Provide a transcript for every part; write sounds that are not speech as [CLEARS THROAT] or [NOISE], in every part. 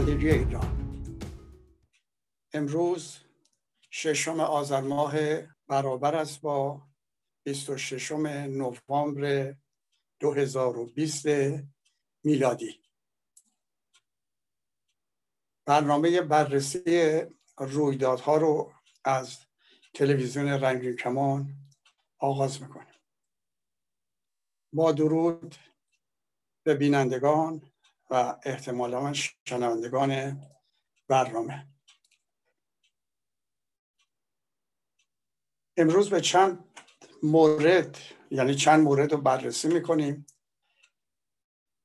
پایندگی ایران. امروز ششم آذر ماه برابر است با 26 نوامبر 2020 میلادی. برنامه بررسی رویدادها رو از تلویزیون رنگین کمان آغاز می‌کنیم. با درود به بینندگان و احتمالا شنوندگان برنامه. امروز به چند مورد یعنی چند مورد رو بررسی می‌کنیم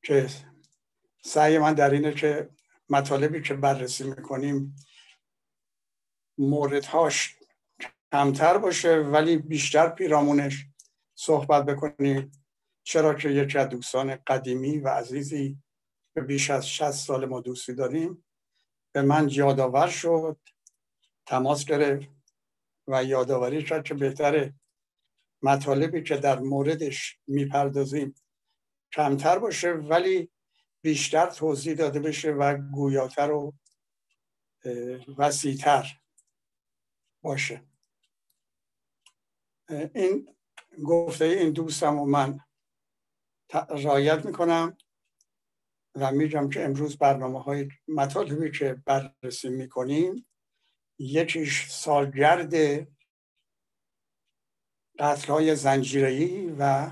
که سعی من در اینه که مطالبی که بررسی می‌کنیم موردهاش کمتر باشه ولی بیشتر پیرامونش صحبت بکنیم. چرا که یکی از دوستان قدیمی و عزیزی به بیش از 60 سال ما دوستی داریم. به من یادآور شد تماس گرفت و یادآوری کرد که بهتره مطالبی که در موردش می‌پردازیم کمتر باشه ولی بیشتر توضیح داده بشه و گویاتر و وسیعتر باشه. این گفته این دوستم و من رایت می‌کنم. و میگم که امروز برنامه های مطالبی که بررسی می‌کنیم یکیش سالگرد قتل های زنجیری و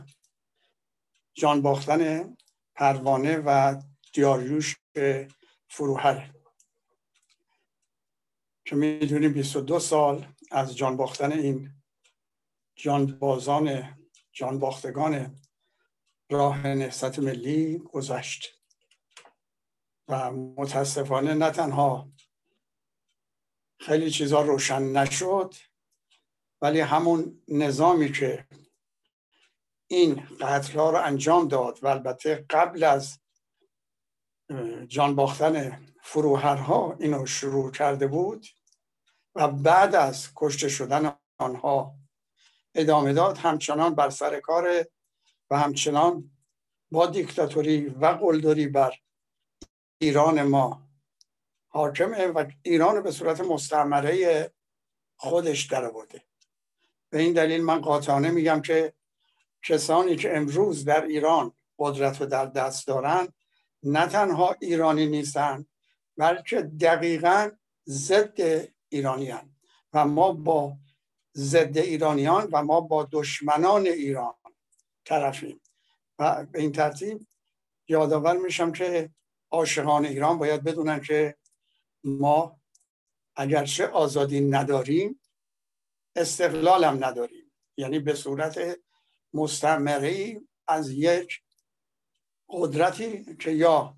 جان باختن پروانه و دیاریوش فروهر. که می‌دونیم 22 سال از جان باختن این جانبازان جانباختگان راه نهضت ملی گذشت. و متاسفانه نه تنها خیلی چیزا روشن نشد ولی همون نظامی که این قتل ها رو انجام داد و البته قبل از جان باختن فروهرها اینو شروع کرده بود و بعد از کشته شدن آنها ادامه داد همچنان بر سر کار و همچنان با دیکتاتوری و قلدری بر ایران ما حاکمه و ایران به صورت مستعمره خودش در آورده. به این دلیل من قاطعانه میگم که کسانی که امروز در ایران قدرت رو در دست دارن نه تنها ایرانی نیستن بلکه دقیقا ضد ایرانیان. و ما با ضد ایرانیان و ما با دشمنان ایران طرفیم. و به این ترتیب یادآور میشم که عاشقان ایران باید بدونن که ما اگرچه آزادی نداریم استقلال هم نداریم. یعنی به صورت مستمری از یک قدرتی که یا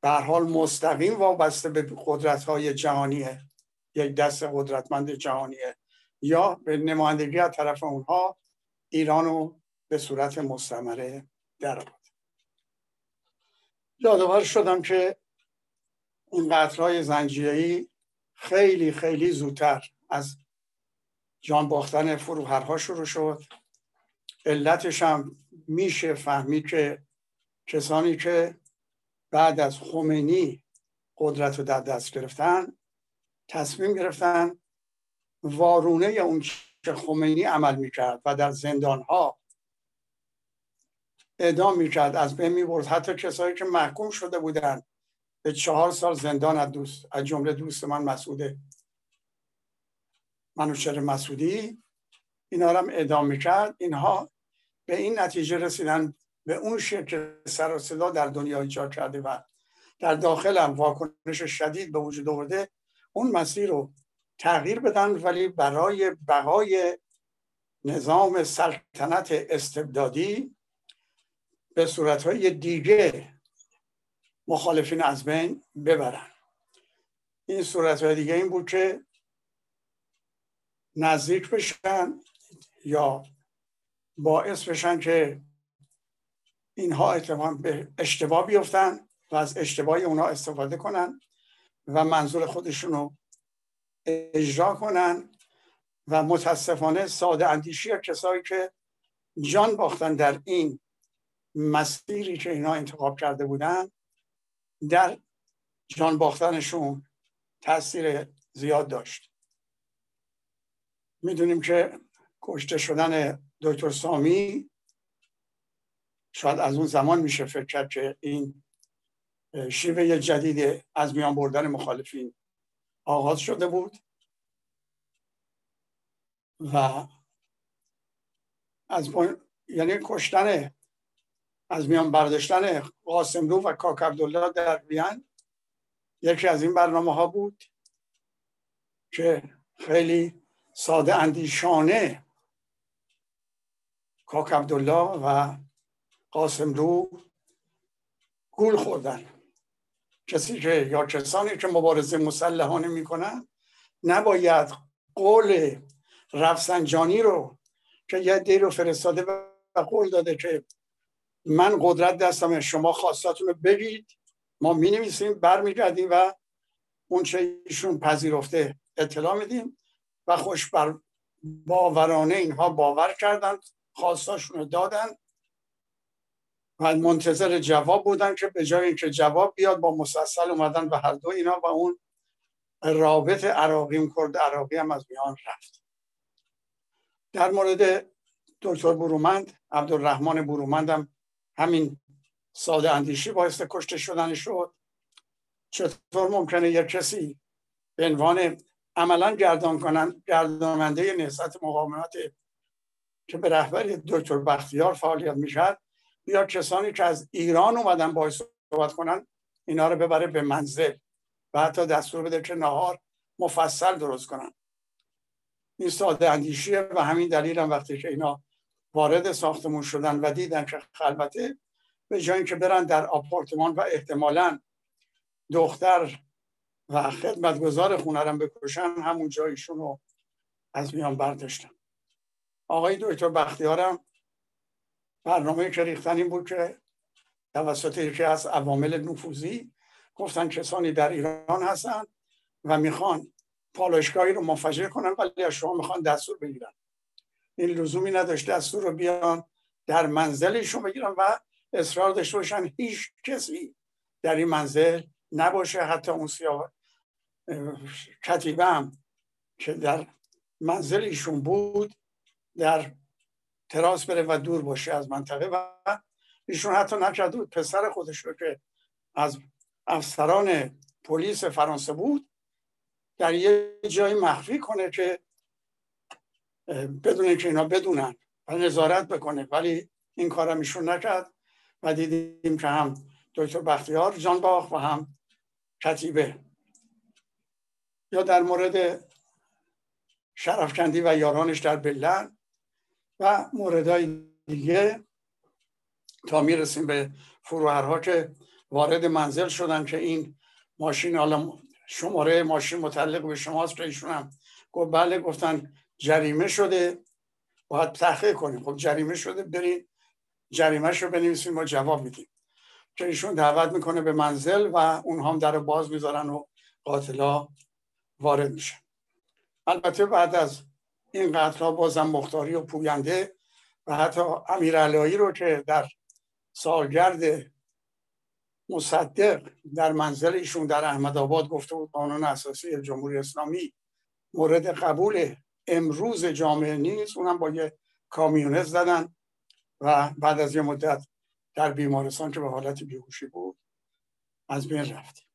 به حال مستقیم وابسته به قدرت های جهانیه یک دست قدرتمند جهانیه یا به نمایندگی از طرف اونها ایران به صورت مستمره در یادآور شدم که این قطرهای زنجیری خیلی خیلی زودتر از جان باختن فروهرها شروع شد. علتش هم میشه فهمید که کسانی که بعد از خمینی قدرت رو در دست گرفتن تصمیم گرفتن وارونه اون که خمینی عمل می‌کرد و در زندان ها اعدام می‌کرد از بین می‌برد. حتی کسایی که محکوم شده بودن به چهار سال زندان از دوست از جمله دوست من مسعوده منوچر مسعودی اینا هم اعدام می‌کرد. اینها به این نتیجه رسیدن به اون شکل سر و صدا در دنیا ایجاد کرده و در داخل هم واکنش شدید به وجود آورده. اون مسیر رو تغییر بدن ولی برای بقای نظام سلطنت استبدادی به صورتهای دیگه مخالفین از بین ببرن. این صورتهای دیگه این بود که نزدیک بشن یا باعث بشن که اینها به اشتباه بیفتن و از اشتباهی اونها استفاده کنن و منظور خودشون رو اجرا کنن و متاسفانه ساده اندیشی کسایی که جان باختن در این مسیری که اینا انتخاب کرده بودن در جان باختنشون تاثیر زیاد داشت. می‌دونیم که کشته شدن دکتر سامی شاید از اون زمان میشه فکر کرد که این شیوه جدید از میان بردن مخالفین آغاز شده بود و از یعنی کشتن از میان برداشتن قاسملو و کاک عبدالله در بیان. یکی از این برنامه ها بود که خیلی ساده اندیشانه کاک عبدالله و قاسملو گول خوردن. کسی که یا کسانی که مبارزه مسلحانه می‌کنن نباید قول رفسنجانی رو که یه دی رو فرستاده و قول داده که من قدرت دستم شما خواستاتون رو بگید. ما می نویسیم برمیگردیم و اون چه ایشون پذیرفته اطلاع میدیم و خوش بر باورانه اینها باور کردن خواستاشون رو دادن و منتظر جواب بودن که به جای اینکه جواب بیاد با مسلسل اومدن به هر دو اینا و اون رابط عراقیم کرد. عراقی هم از میان رفت. در مورد دکتر برومند عبدالرحمن برومند هم همین ساده اندیشی باعث کشته شدن شد. چطور ممکنه یک کسی به عنوان عملا گردان کنن گرداننده نهضت مقاومت که به رهبری دکتر بختیار فعالیت می‌شد یا کسانی که از ایران اومدن باید صحبت کنن اینا رو ببره به منزل و حتی دستور بده که نهار مفصل درست کنن. این ساده اندیشیه و همین دلیل هم وقتی که اینا وارد ساختمون شدن و دیدن که خلوته به جای اینکه برن در آپارتمان و احتمالا دختر و خدمتگزار خونه رو بکشن همون جایشون رو از میان برداشتن. آقای دکتر بختیارم برنامه که ریختن این بود که توسط یکی از عوامل نفوذی گفتن کسانی در ایران هستن و می‌خوان پالایشگاهی رو منفجر کنن ولی از شما می‌خوان دستور بگیرن. این لزومی نداشت دستور رو بیان در منزلشون بگیرن و اصرار داشته باشن هیچ کسی در این منزل نباشه. حتی اون سیاه کتیبه هم که در منزل ایشون بود در تراس بره و دور باشه از منطقه و ایشون حتی نکرده بود. پسر خودش رو که از افسران پلیس فرانسه بود در یه جایی مخفی کنه که بدون که اینا بدونن و نظارت بکنه. ولی این کارم ایشون نکرد و دیدیم که هم دکتر بختیار جان باخ و هم کتیبه. یا در مورد شرفکندی و یارانش در بلن و موردهای دیگه تا می‌رسیم به فروهرها که وارد منزل شدن که این ماشین حالا شماره ماشین متعلق به شماست که ایشون هم گفت بله گفتن جریمه شده باید تحقیق کنیم. خب جریمه شده برین جریمه رو بنویسیم ما جواب میدیم. که ایشون دعوت می‌کنه به منزل و اونها هم در باز می‌ذارن و قاتلا وارد میشن. البته بعد از این قتل بازم مختاری و پوینده و حتی امیر علایی رو که در سالگرد مصدق در منزل ایشون در احمد آباد گفته بود قانون اساسی جمهوری اسلامی مورد قبول امروز جامعه نیست اونم با یه کامیونت زدن و بعد از یه مدت در بیمارستان که به حالت بیهوشی بود از بین رفت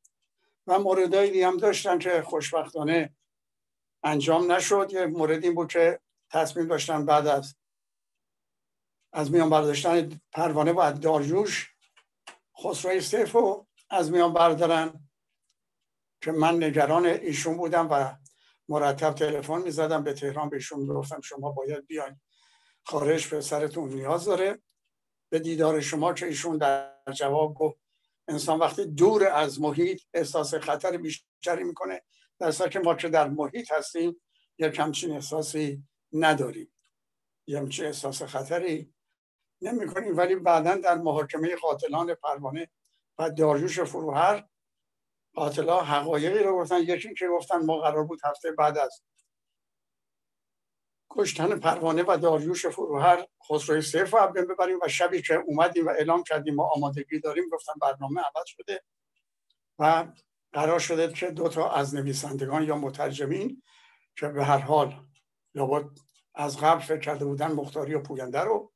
و موردهایی دیگه هم داشتن که خوشبختانه انجام نشد. یه مورد این بود که تصمیم داشتن بعد از از میان برداشتن پروانه باید داریوش خسروی سیف رو از میان بردارن که من نگران ایشون بودم و مرتب تلفن می‌زدم به تهران به ایشون گفتم شما باید بیاین. خارج به سرتون نیاز داره. به دیدار شما که ایشون در جواب گفت انسان وقتی دور از محیط احساس خطر بیشتری می‌کنه. در که ما که در محیط هستیم یک همچین احساسی نداریم. یک همچین احساس خطری نمی ولی بعدا در محاکمه قاتلان پروانه و داریوش فروهر قاتلا حقایقی رو گفتن. یکی که گفتن ما قرار بود هفته بعد از کشتن پروانه و داریوش فروهر خسروی سیف رو ببریم و شبی که اومدیم و اعلام کردیم ما آمادگی داریم گفتن برنامه عوض شده و قرار شده که دو تا از نویسندگان یا مترجمین که به هر حال لابد از قبل فکر کرده بودن مختاری و پوینده رو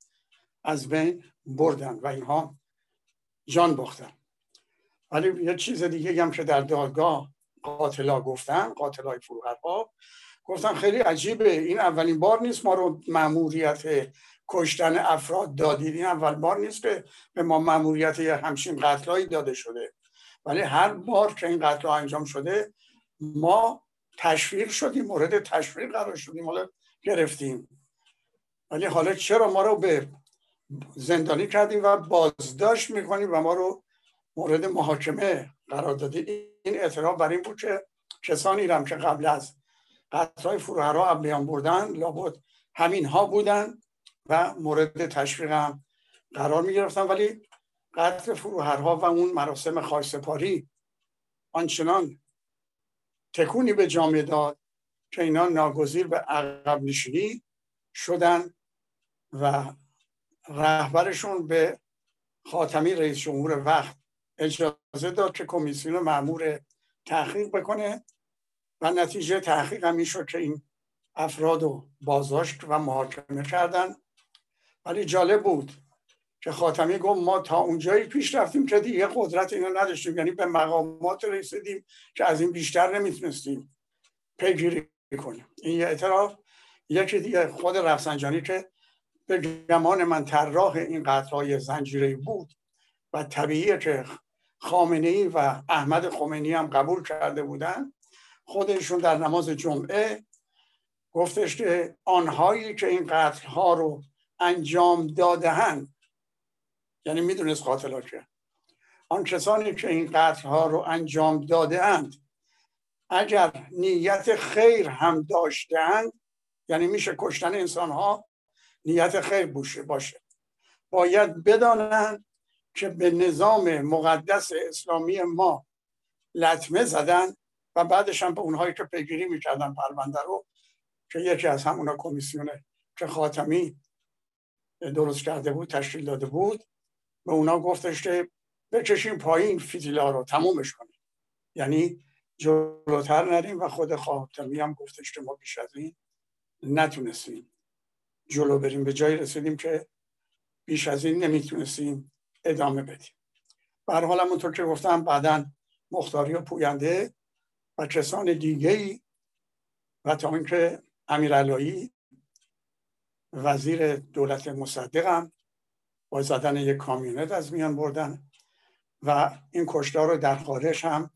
از بین بردن و اینها جان باختن. ولی یه چیز دیگه هم که در دادگاه قاتلا گفتن قاتلای فروغرها گفتن خیلی عجیبه. این اولین بار نیست ما رو مأموریت کشتن افراد دادید. این اول بار نیست که به ما مأموریت همچین قتلایی داده شده. ولی هر بار که این قتل انجام شده ما تشویق شدیم مورد تشویق قرار شدیم حالا گرفتیم. ولی حالا چرا ما رو به زندانی کردیم و بازداشت می‌کنیم و ما رو مورد محاکمه قرار دادید. این اعتراف بر این بود که کسانی رم که قبل از قطرهای فروهرها ابلیان بردن لابد همین ها بودن و مورد تشویق هم قرار می گرفتن ولی قتل فروهرها و اون مراسم خواهی آنچنان تکونی به جامعه داد که اینا ناگزیر به عقب نشینی شدن و رهبرشون به خاتمی رئیس جمهور وقت اجازه داد که کمیسیون معمور تحقیق بکنه و نتیجه تحقیق هم شد که این افراد رو بازداشت و محاکمه کردن. ولی جالب بود که خاتمی گفت ما تا اونجایی پیش رفتیم که دیگه قدرت اینو نداشتیم. یعنی به مقامات رسیدیم که از این بیشتر نمی‌تونستیم پیگیری کنیم. این یه اعتراف. یکی دیگه خود رفسنجانی که به گمان من طراح این قطرهای زنجیره بود و طبیعیه که خامنه ای و احمد خمینی هم قبول کرده بودن. خودشون در نماز جمعه گفتش که آنهایی که این قتل ها رو انجام دادهند یعنی می‌دونست قاتلا که آن کسانی که این قتل ها رو انجام داده اند اگر نیت خیر هم داشتند یعنی میشه کشتن انسان ها نیت خیر بوشه باشه. باید بدانند که به نظام مقدس اسلامی ما لطمه زدن و بعدش هم به اونهایی که پیگیری می‌کردن پرونده رو که یکی از همونا کمیسیونه که خاتمی درست کرده بود تشکیل داده بود به اونا گفتش که بکشیم پایین فیتیلا رو تمومش کنیم یعنی جلوتر نریم و خود خاتمی هم گفتش که ما بیش از این نتونستیم جلو بریم. به جایی رسیدیم که بیش از این نمی‌تونستیم ادامه بدیم. بر حال همونطور که گفتم بعدا مختاری و پوینده و کسان دیگه ای و تا اینکه امیرالایی وزیر دولت مصدقم با زدن یک کامیونت از میان بردن و این کشتار رو در خارج هم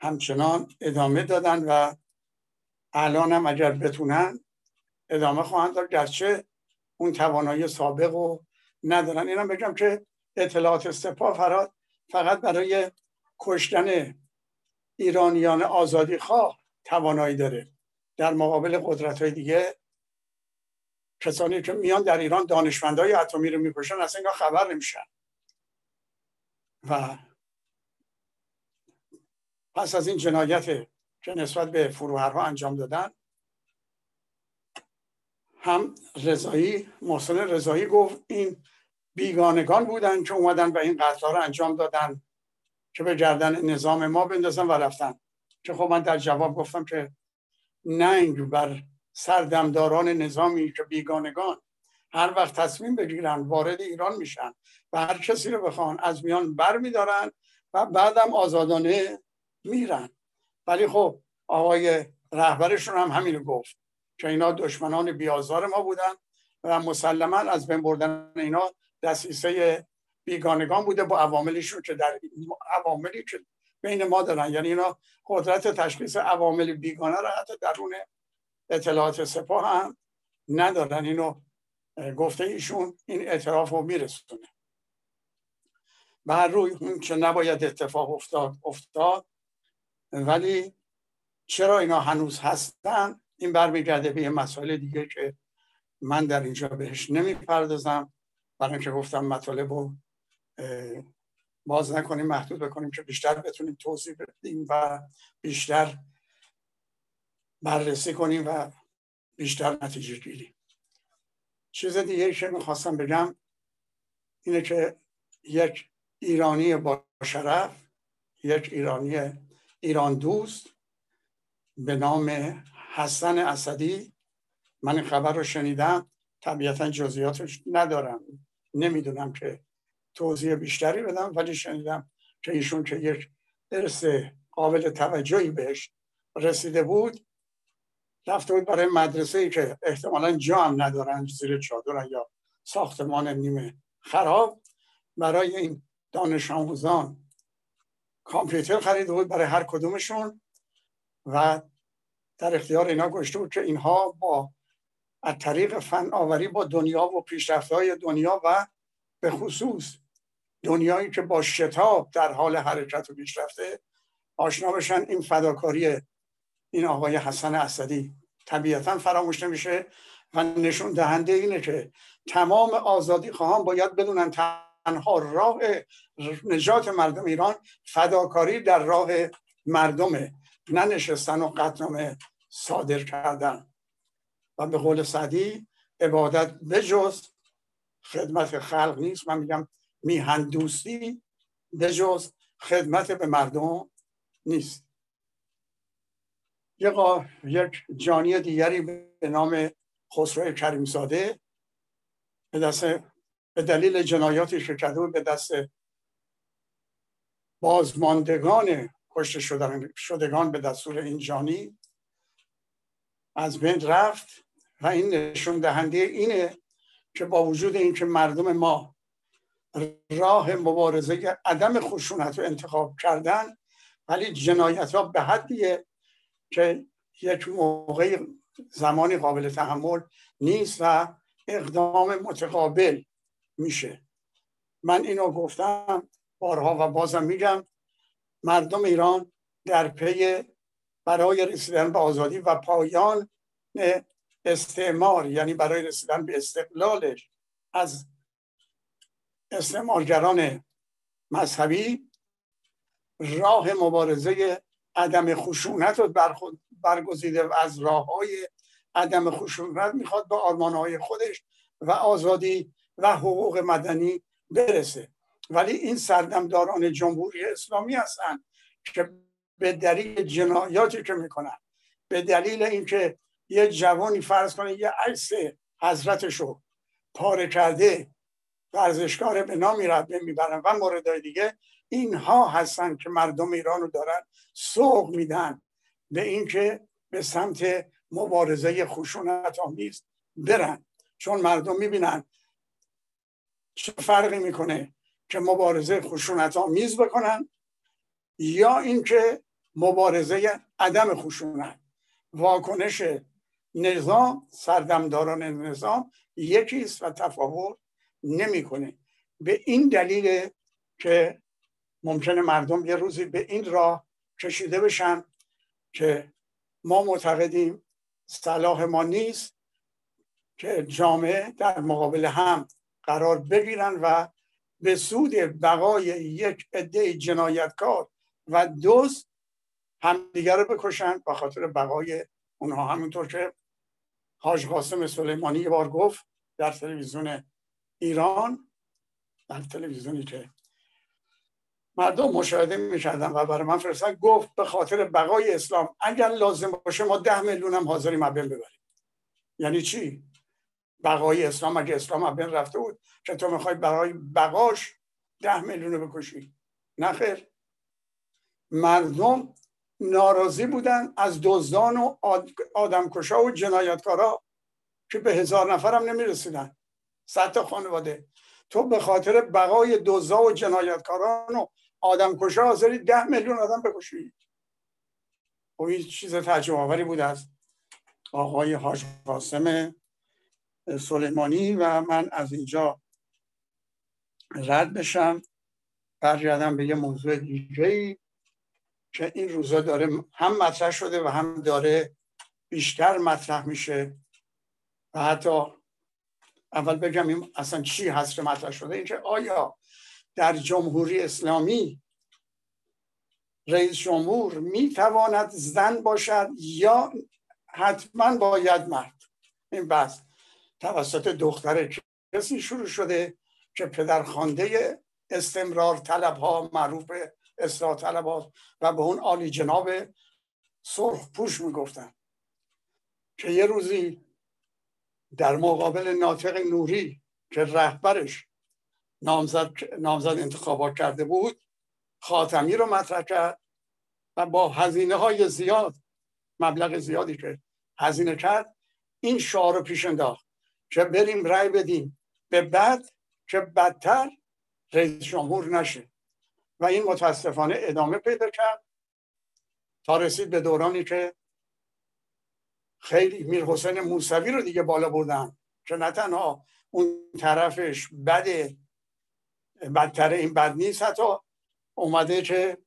همچنان ادامه دادن و الان هم اگر بتونن ادامه خواهند داد گرچه اون توانایی سابق رو ندارن. اینم بگم که اطلاعات سپاه فقط برای کشتن ایرانیان آزادی خواه توانایی داره. در مقابل قدرت های دیگه کسانی که میان در ایران دانشمندای اتمی رو می‌کشن اصلا خبر نمیشن. و پس از این جنایت که نسبت به فروهرها انجام دادن هم رضایی محسن رضایی گفت این بیگانگان بودن که اومدن و این قتل رو انجام دادن که به گردن نظام ما بندازن و رفتن. که خب من در جواب گفتم که ننگ بر سردمداران نظامی که بیگانگان هر وقت تصمیم بگیرن وارد ایران میشن و هر کسی رو بخوان از میان بر میدارن و بعدم آزادانه میرن. ولی خب آقای رهبرشون هم همین گفت که اینا دشمنان بیازار ما بودن و مسلما از بین بردن اینا دستیسه بیگانگان بوده با عواملشون که در عواملی که بین ما دارن. یعنی اینا قدرت تشخیص عوامل بیگانه را حتی درون اطلاعات سپاه هم ندارن. اینو گفته ایشون این اعتراف رو میرسونه. بر روی اون که نباید اتفاق افتاد افتاد. ولی چرا اینا هنوز هستن؟ این برمیگرده به مسائل دیگه که من در اینجا بهش نمی‌پردازم. برای اینکه گفتم مطالب رو باز نکنیم محدود بکنیم که بیشتر بتونیم توضیح بدیم و بیشتر بررسی کنیم و بیشتر نتیجه گیریم. چیز دیگه که می‌خواستم بگم اینه که یک ایرانی با شرف یک ایرانی ایران دوست به نام حسن اسدی من این خبر رو شنیدم طبیعتا جزئیاتش ندارم. نمی‌دونم که توضیح بیشتری بدم ولی شنیدم که ایشون که یک ارث قابل توجهی بهش رسیده بود رفته بود برای مدرسه ای که احتمالا جا هم ندارن زیر چادر یا ساختمان نیمه خراب. برای این دانش آموزان کامپیوتر خریده بود برای هر کدومشون و در اختیار اینا گشته بود که اینها با از طریق فن آوری با دنیا و پیشرفت های دنیا و به خصوص دنیایی که با شتاب در حال حرکت و پیشرفته آشنا بشن این فداکاری این آقای حسن اسدی طبیعتا فراموش نمیشه و نشون دهنده اینه که تمام آزادی خواهان باید بدونن تنها راه نجات مردم ایران فداکاری در راه مردمه ننشستن و قطنامه صادر کردن. و به قول سعدی عبادت بجز خدمت خلق نیست. من میگم میهن دوستی بجز خدمت به مردم نیست. یک جانی دیگری به نام خسرو کریمزاده به دست به دلیل جنایاتی که کرده به دست بازماندگان کشته شدگان به دستور این جانی از بین رفت. و این نشون دهنده اینه که با وجود اینکه مردم ما راه مبارزه عدم خشونت رو انتخاب کردن ولی جنایت ها به حدیه که یک موقع زمانی قابل تحمل نیست و اقدام متقابل میشه. من اینو گفتم بارها و بازم میگم مردم ایران در پی برای رسیدن به آزادی و پایان استعمار یعنی برای رسیدن به استقلالش از استعمارگران مذهبی راه مبارزه عدم خشونت رو برگزیده و از راه های عدم خشونت می‌خواد به آرمان های خودش و آزادی و حقوق مدنی برسه. ولی این سردمداران جمهوری اسلامی هستند که به دلیل جنایاتی که می‌کنن به دلیل اینکه یه جوانی فرض کنه یه عکس حضرتشو پاره کرده ورزشکار به نام می‌برن و موردهای دیگه. اینها هستن که مردم ایران رو دارن سوق میدن به اینکه به سمت مبارزه خشونت آمیز برن. چون مردم می‌بینن چه فرقی می‌کنه که مبارزه خشونت آمیز بکنن یا اینکه مبارزه عدم خشونت واکنش نظام سردمداران نظام یکیست و تفاوت نمی‌کنه. به این دلیل که ممکنه مردم یه روزی به این راه کشیده بشن که ما معتقدیم صلاح ما نیست که جامعه در مقابل هم قرار بگیرن و به سود بقای یک عده جنایتکار و دوست همدیگر رو بکشن به خاطر بقای اونها. همینطور که حاج قاسم سلیمانی بار گفت در تلویزیون ایران در تلویزیونی که مردم مشاهده می‌کردن و برای من فرستن گفت به خاطر بقای اسلام اگر لازم باشه ما ده میلیون هم حاضریم بین ببریم. یعنی چی؟ بقای اسلام اگه اسلام بین رفته بود که تو می‌خوای برای بقاش ده میلیون بکشی. نخیر مردم ناراضی بودن از دزدان و آدمکشا و جنایتکارا که به هزار نفر هم نمی‌رسیدن. صد تا خانواده. تو به خاطر بقای دزدا و جنایتکاران و آدمکشا حاضری ده میلیون آدم بکشی. خب این چیز تعجب آوری بود از آقای حاج قاسم سلیمانی و من از اینجا رد بشم. برگردم به یه موضوع دیگه که این روزا داره هم مطرح شده و هم داره بیشتر مطرح میشه. و حتی اول بگم این اصلا چی هست که مطرح شده؟ اینکه آیا در جمهوری اسلامی رئیس جمهور می‌تواند زن باشد یا حتما باید مرد؟ این بحث توسط دختر کسی شروع شده که پدرخوانده استمرار طلب ها معروف اصلاح طلبات و به اون عالی جناب سرخ پوش می‌گفتن که یه روزی در مقابل ناطق نوری که رهبرش نامزد, نامزد انتخابات کرده بود خاتمی رو مطرح کرد و با هزینه های زیاد مبلغ زیادی که هزینه کرد این شعار رو پیش انداخت که بریم رأی بدیم. به بعد که بدتر رئیس جمهور نشه. و این متاسفانه ادامه پیدا کرد تا رسید به دورانی که خیلی میر حسین موسوی رو دیگه بالا بردن که نه تنها اون طرفش بده بدتر این بد نیست حتی اومده که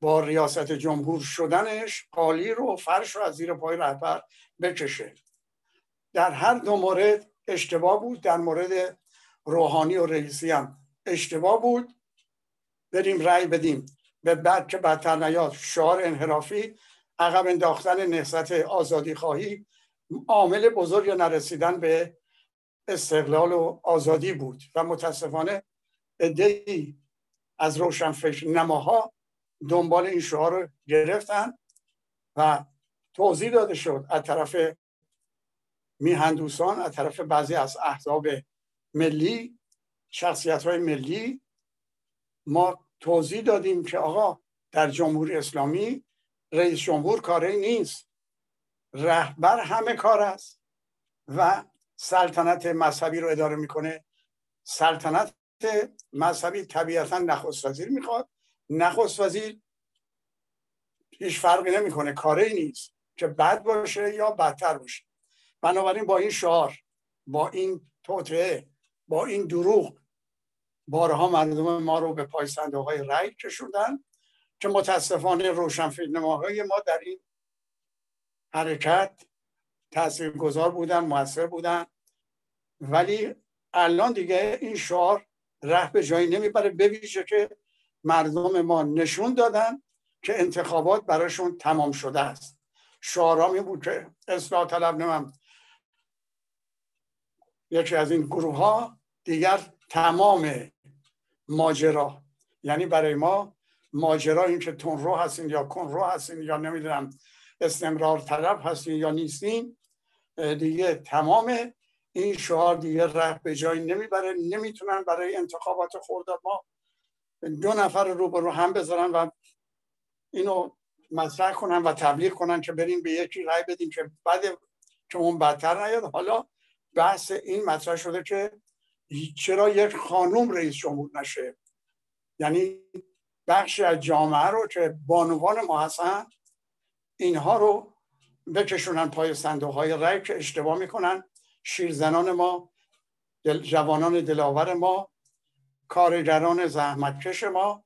با ریاست جمهور شدنش قالی رو فرش رو از زیر پای رهبر بکشه. در هر دو مورد اشتباه بود در مورد روحانی و رئیسی هم اشتباه بود. بریم رأی بدیم. به بعد که بدتر نیاد شعار انحرافی عقب انداختن نهضت آزادی خواهی عامل بزرگ نرسیدن به استقلال و آزادی بود. و متاسفانه ادهی از روشنفکر نماها دنبال این شعار رو گرفتن و توضیح داده شد از طرف میهندوسان از طرف بعضی از احزاب ملی شخصیت های ملی ما توضیح دادیم که آقا در جمهوری اسلامی رئیس جمهور کاری نیست. رهبر همه کار است و سلطنت مذهبی رو اداره می‌کنه. سلطنت مذهبی طبیعتا نخست وزیر می‌خواد. نخست وزیر هیچ فرقی نمی‌کنه. کاری نیست که بد باشه یا بدتر باشه. بنابراین با این شعار با این توطعه با این دروغ بارها مردم ما رو به پای صندوق های رای کشوندن که متاسفانه روشنفکرنماهای ما در این حرکت گذار بودن موثر بودن. ولی الان دیگه این شعار ره به جایی نمی‌بره بویژه که مردم ما نشون دادن که انتخابات براشون تمام شده است. شعارا بود که اصلاح طلب نمیم یکی از این گروه ها دیگر تمام ماجرا. یعنی برای ما ماجرا این که تون رو هستین یا کن رو هستین یا نمی‌دونم استمرار طلب هستین یا نیستین دیگه تمام این شعار دیگه ره به جایی نمی‌بره نمی‌تونن برای انتخابات خورداد ما دو نفر رو به رو هم بذارن و اینو مطرح کنن و تبلیغ کنن که بریم به یکی رای بدیم که بعد که اون بدتر نیاد. حالا بحث این مطرح شده که چرا یک خانوم رئیس جمهور نشه؟ یعنی بخشی از جامعه رو که بانوان ما هستن اینها رو بکشونن پای صندوق های رای که اشتباه می‌کنن. شیرزنان ما دل جوانان دلاور ما کارگران زحمتکش ما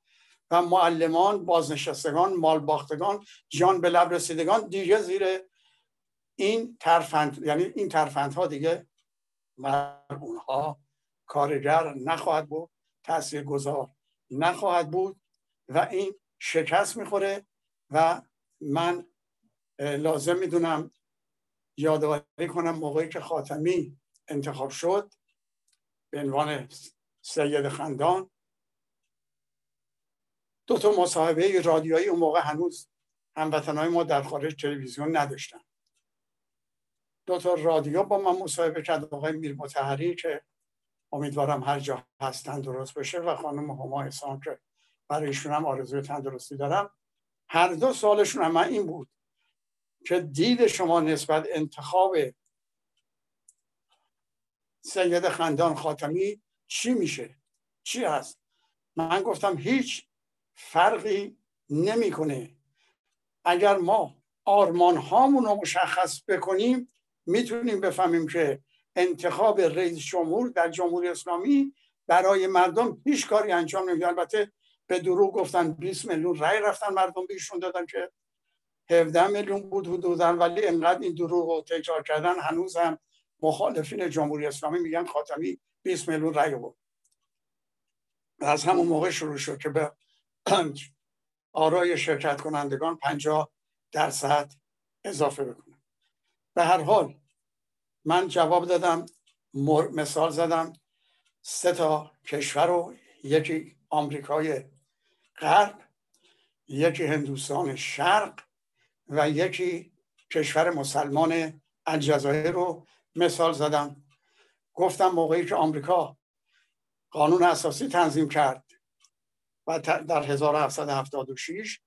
و معلمان بازنشستگان مالباختگان جان به لب رسیدگان دیگه زیر این ترفند یعنی این ترفندها دیگه اونها کارگر نخواهد بود تاثیر گذار نخواهد بود و این شکست می‌خوره و من لازم می‌دونم یادآوری کنم موقعی که خاتمی انتخاب شد به عنوان سید خندان. دو تا مصاحبه رادیویی اون موقع هنوز هموطنهای ما در خارج تلویزیون نداشتن. دو تا رادیو با من مصاحبه کرد آقای میر متحری که امیدوارم هر جا هستن درست بشه و خانم هما احسان که برای ایشون هم آرزوی تندرستی دارم. هر دو سالشون هم این بود که دید شما نسبت انتخاب سید خندان خاتمی چی میشه؟ چی هست؟ من گفتم هیچ فرقی نمی‌کنه. اگر ما آرمان هامون رو مشخص بکنیم می‌تونیم بفهمیم که انتخاب رئیس جمهور در جمهوری اسلامی برای مردم هیچ کاری انجام نمیده. البته به دروغ گفتن 20 میلیون رای رفتن مردم بیشون دادن که 17 میلیون بود حدودا ولی انقدر این دروغ رو تکرار کردن هنوز هم مخالفین جمهوری اسلامی میگن خاتمی 20 میلیون رای بود از همون موقع شروع شد که به آرای شرکت کنندگان 50 درصد اضافه بکنه به هر حال من جواب دادم مثال زدم سه تا کشور رو یکی آمریکای غرب یکی هندوستان شرق و یکی کشور مسلمان الجزایر رو مثال زدم. گفتم موقعی که آمریکا قانون اساسی تنظیم کرد و در 1776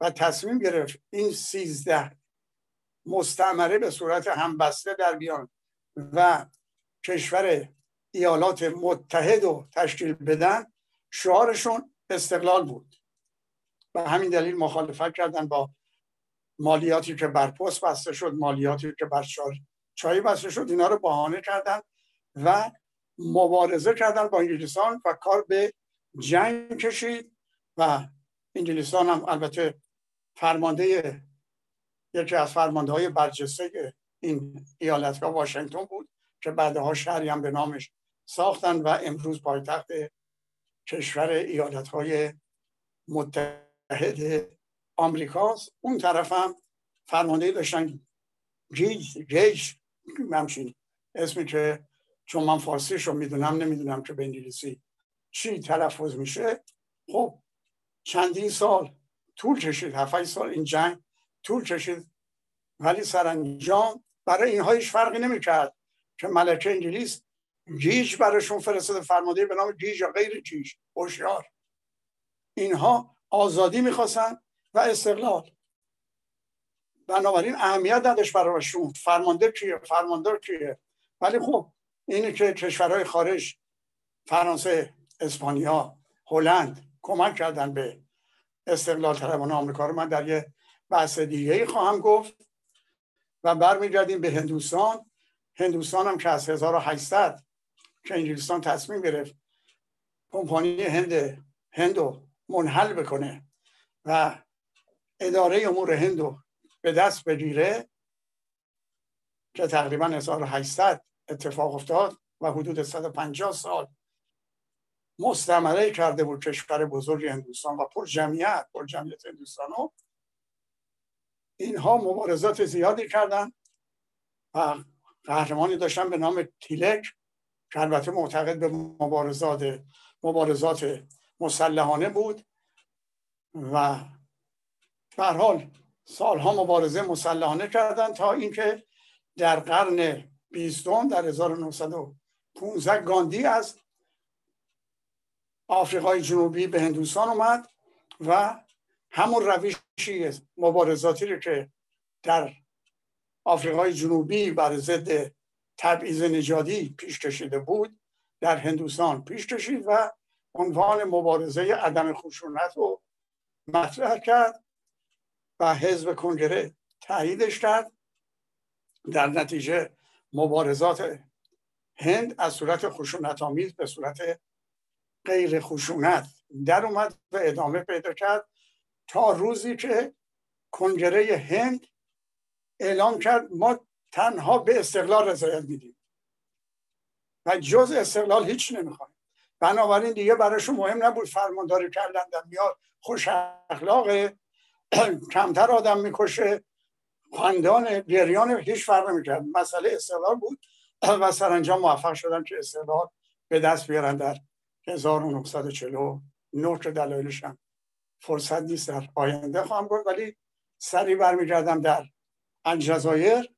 و تصمیم گرفت این سیزده مستعمره به صورت همبسته در بیان. و کشور ایالات متحد رو تشکیل بدن شعارشون استقلال بود. و همین دلیل مخالفت کردن با مالیاتی که بر پست بسته شد مالیاتی که بر چای بسته شد اینا رو بهانه کردن و مبارزه کردن با انگلیسان و کار به جنگ کشید و انگلیسان هم البته فرمانده یکی از فرمانده های برجسته این ایالتگاه واشنگتن بود که بعدها شهری هم به نامش ساختن و امروز پایتخت کشور ایالت های متحد آمریکاست. اون طرف هم فرمانده داشتن گیج گیج همچین اسمی که چون من فارسیش رو می‌دونم نمی‌دونم که به انگلیسی چی تلفظ میشه. خب چندین سال طول کشید هفت سال این جنگ طول کشید ولی سرانجام برای اینها هیچ فرقی نمی‌کرد که ملکه انگلیس گیج براشون فرستاده فرمانده به نام گیج یا غیر گیج هوشیار. اینها آزادی می‌خواستن و استقلال. بنابراین اهمیت نداشت برایشون فرمانده کیه؟ فرماندار کیه؟ ولی خب اینه که کشورهای خارج فرانسه اسپانیا هلند کمک کردن به استقلال طلبان آمریکا رو من در یه بحث دیگه خواهم گفت. و برمیگردیم به هندوستان. هندوستان هم که از 1800 که انگلستان تصمیم گرفت کمپانی هند هندو منحل بکنه و اداره امور هندو به دست بگیره که تقریبا 1800 اتفاق افتاد و حدود 150 سال مستمره کرده بود کشور بزرگ هندوستان و پر جمعیت پر جمعیت هندوستان اینها مبارزات زیادی کردن و قهرمانی داشتن به نام تیلک که البته معتقد به مبارزات مبارزات مسلحانه بود و به حال سالها مبارزه مسلحانه کردن تا اینکه در قرن بیستم در 1915 گاندی از آفریقای جنوبی به هندوستان اومد و همون روشی مبارزاتی رو که در آفریقای جنوبی بر ضد تبعیض نژادی پیش کشیده بود در هندوستان پیش کشید و عنوان مبارزه عدم خشونت رو مطرح کرد و حزب کنگره تاییدش کرد. در نتیجه مبارزات هند از صورت خشونت آمیز به صورت غیر خشونت در اومد و ادامه پیدا کرد. تا روزی که کنگره هند اعلام کرد ما تنها به استقلال رضایت میدیم. و جز استقلال هیچ نمی‌خوایم. بنابراین دیگه براشون مهم نبود فرمانداری کردن میاد. خوش اخلاق [CLEARS THROAT] کمتر آدم می‌کشه. خاندان گریان هیچ فرق نمی‌کرد. مسئله استقلال بود و سرانجام موفق شدن که استقلال به دست بیارن در 1949 که دلایلش هم فرصت نیست در آینده خواهم گفت ولی سری برمیگردم در الجزایر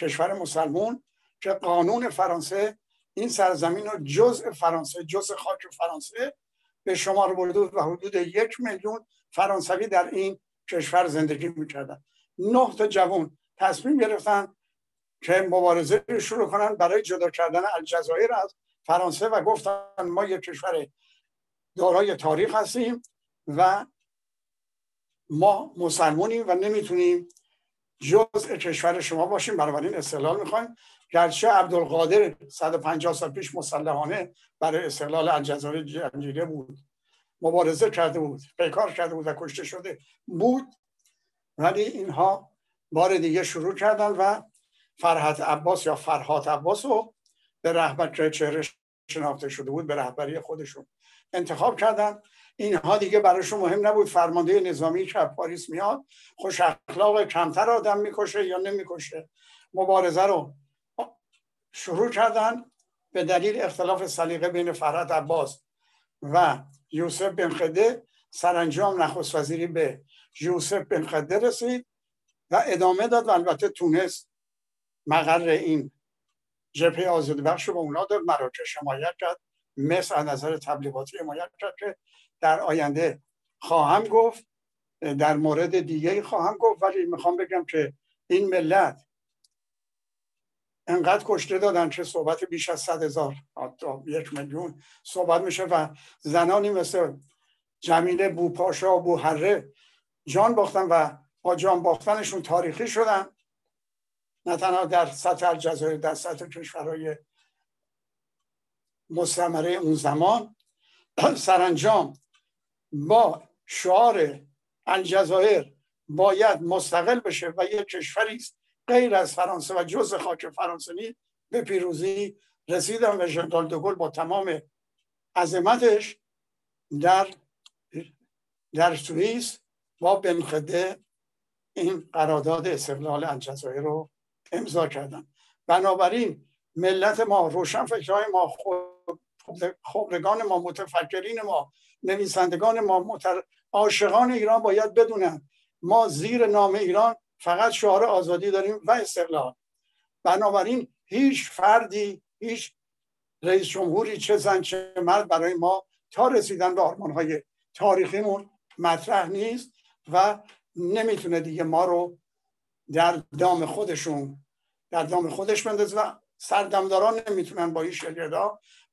کشور مسلمون که قانون فرانسه این سرزمین رو جزء فرانسه جزء خاک فرانسه به شمار برده و حدود یک میلیون فرانسوی در این کشور زندگی می‌کردن. نه تا جوان تصمیم گرفتن که مبارزه شروع کنن برای جدا کردن الجزایر از فرانسه و گفتن ما یک کشور دارای تاریخ هستیم. و ما مسلمونیم و نمی‌تونیم جزء کشور شما باشیم. بنابراین استقلال می‌خوایم. گرچه عبدالقادر 150 سال پیش مسلحانه برای استقلال الجزایر جنگیده بود. مبارزه کرده بود پیکار کرده بود و کشته شده بود. ولی اینها بار دیگه شروع کردن و فرحت عباس یا فرحات عباس رو به رهبر که چهره شناخته شده بود به رهبری خودشون انتخاب کردن. اینها دیگه براشون مهم نبود. فرمانده نظامی که پاریس میاد. خوش اخلاق کمتر آدم می‌کشه یا نمی‌کشه. مبارزه رو شروع کردن به دلیل اختلاف سلیقه بین فرحت عباس و یوسف بن خده سرانجام نخست وزیری به یوسف بن خده رسید و ادامه داد و البته تونست مقر این جبهه آزادی بخش رو به اونا داد. مراکش حمایت کرد. مثل از نظر تبلیغاتی حمایت کرد که در آینده خواهم گفت در مورد دیگه خواهم گفت ولی می‌خوام بگم که این ملت انقدر کشته دادن که صحبت بیش از صد هزار یک میلیون صحبت میشه و زنانی مثل جمیله بوپاشا و بوهره جان باختن و با جان باختنشون تاریخی شدن. نه تنها در سطح الجزایر در سطح کشورهای مستمره اون زمان. سرانجام با شعار الجزایر باید مستقل بشه و یک کشوری است. غیر از فرانسه و جز خاک فرانسه به پیروزی رسیدن و ژنرال دوگل با تمام عظمتش در در سوئیس با بنخده این قرارداد استقلال الجزایر رو امضا کردن. بنابراین ملت ما روشن فکرهای ما خبرگان ما متفکرین ما نویسندگان ما متر... عاشقان ایران باید بدونن ما زیر نام ایران فقط شعار آزادی داریم و استقلال. بنابراین هیچ فردی هیچ رئیس جمهوری چه زن چه مرد برای ما تا رسیدن به های تاریخیمون مطرح نیست و نمی‌تونه دیگه ما رو در دام خودشون در دام خودش بندازه و سردمداران نمی‌تونن با این شرکت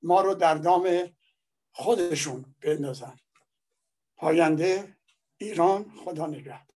ما رو در دام خودشون بندازن. پاینده ایران خدا نگهد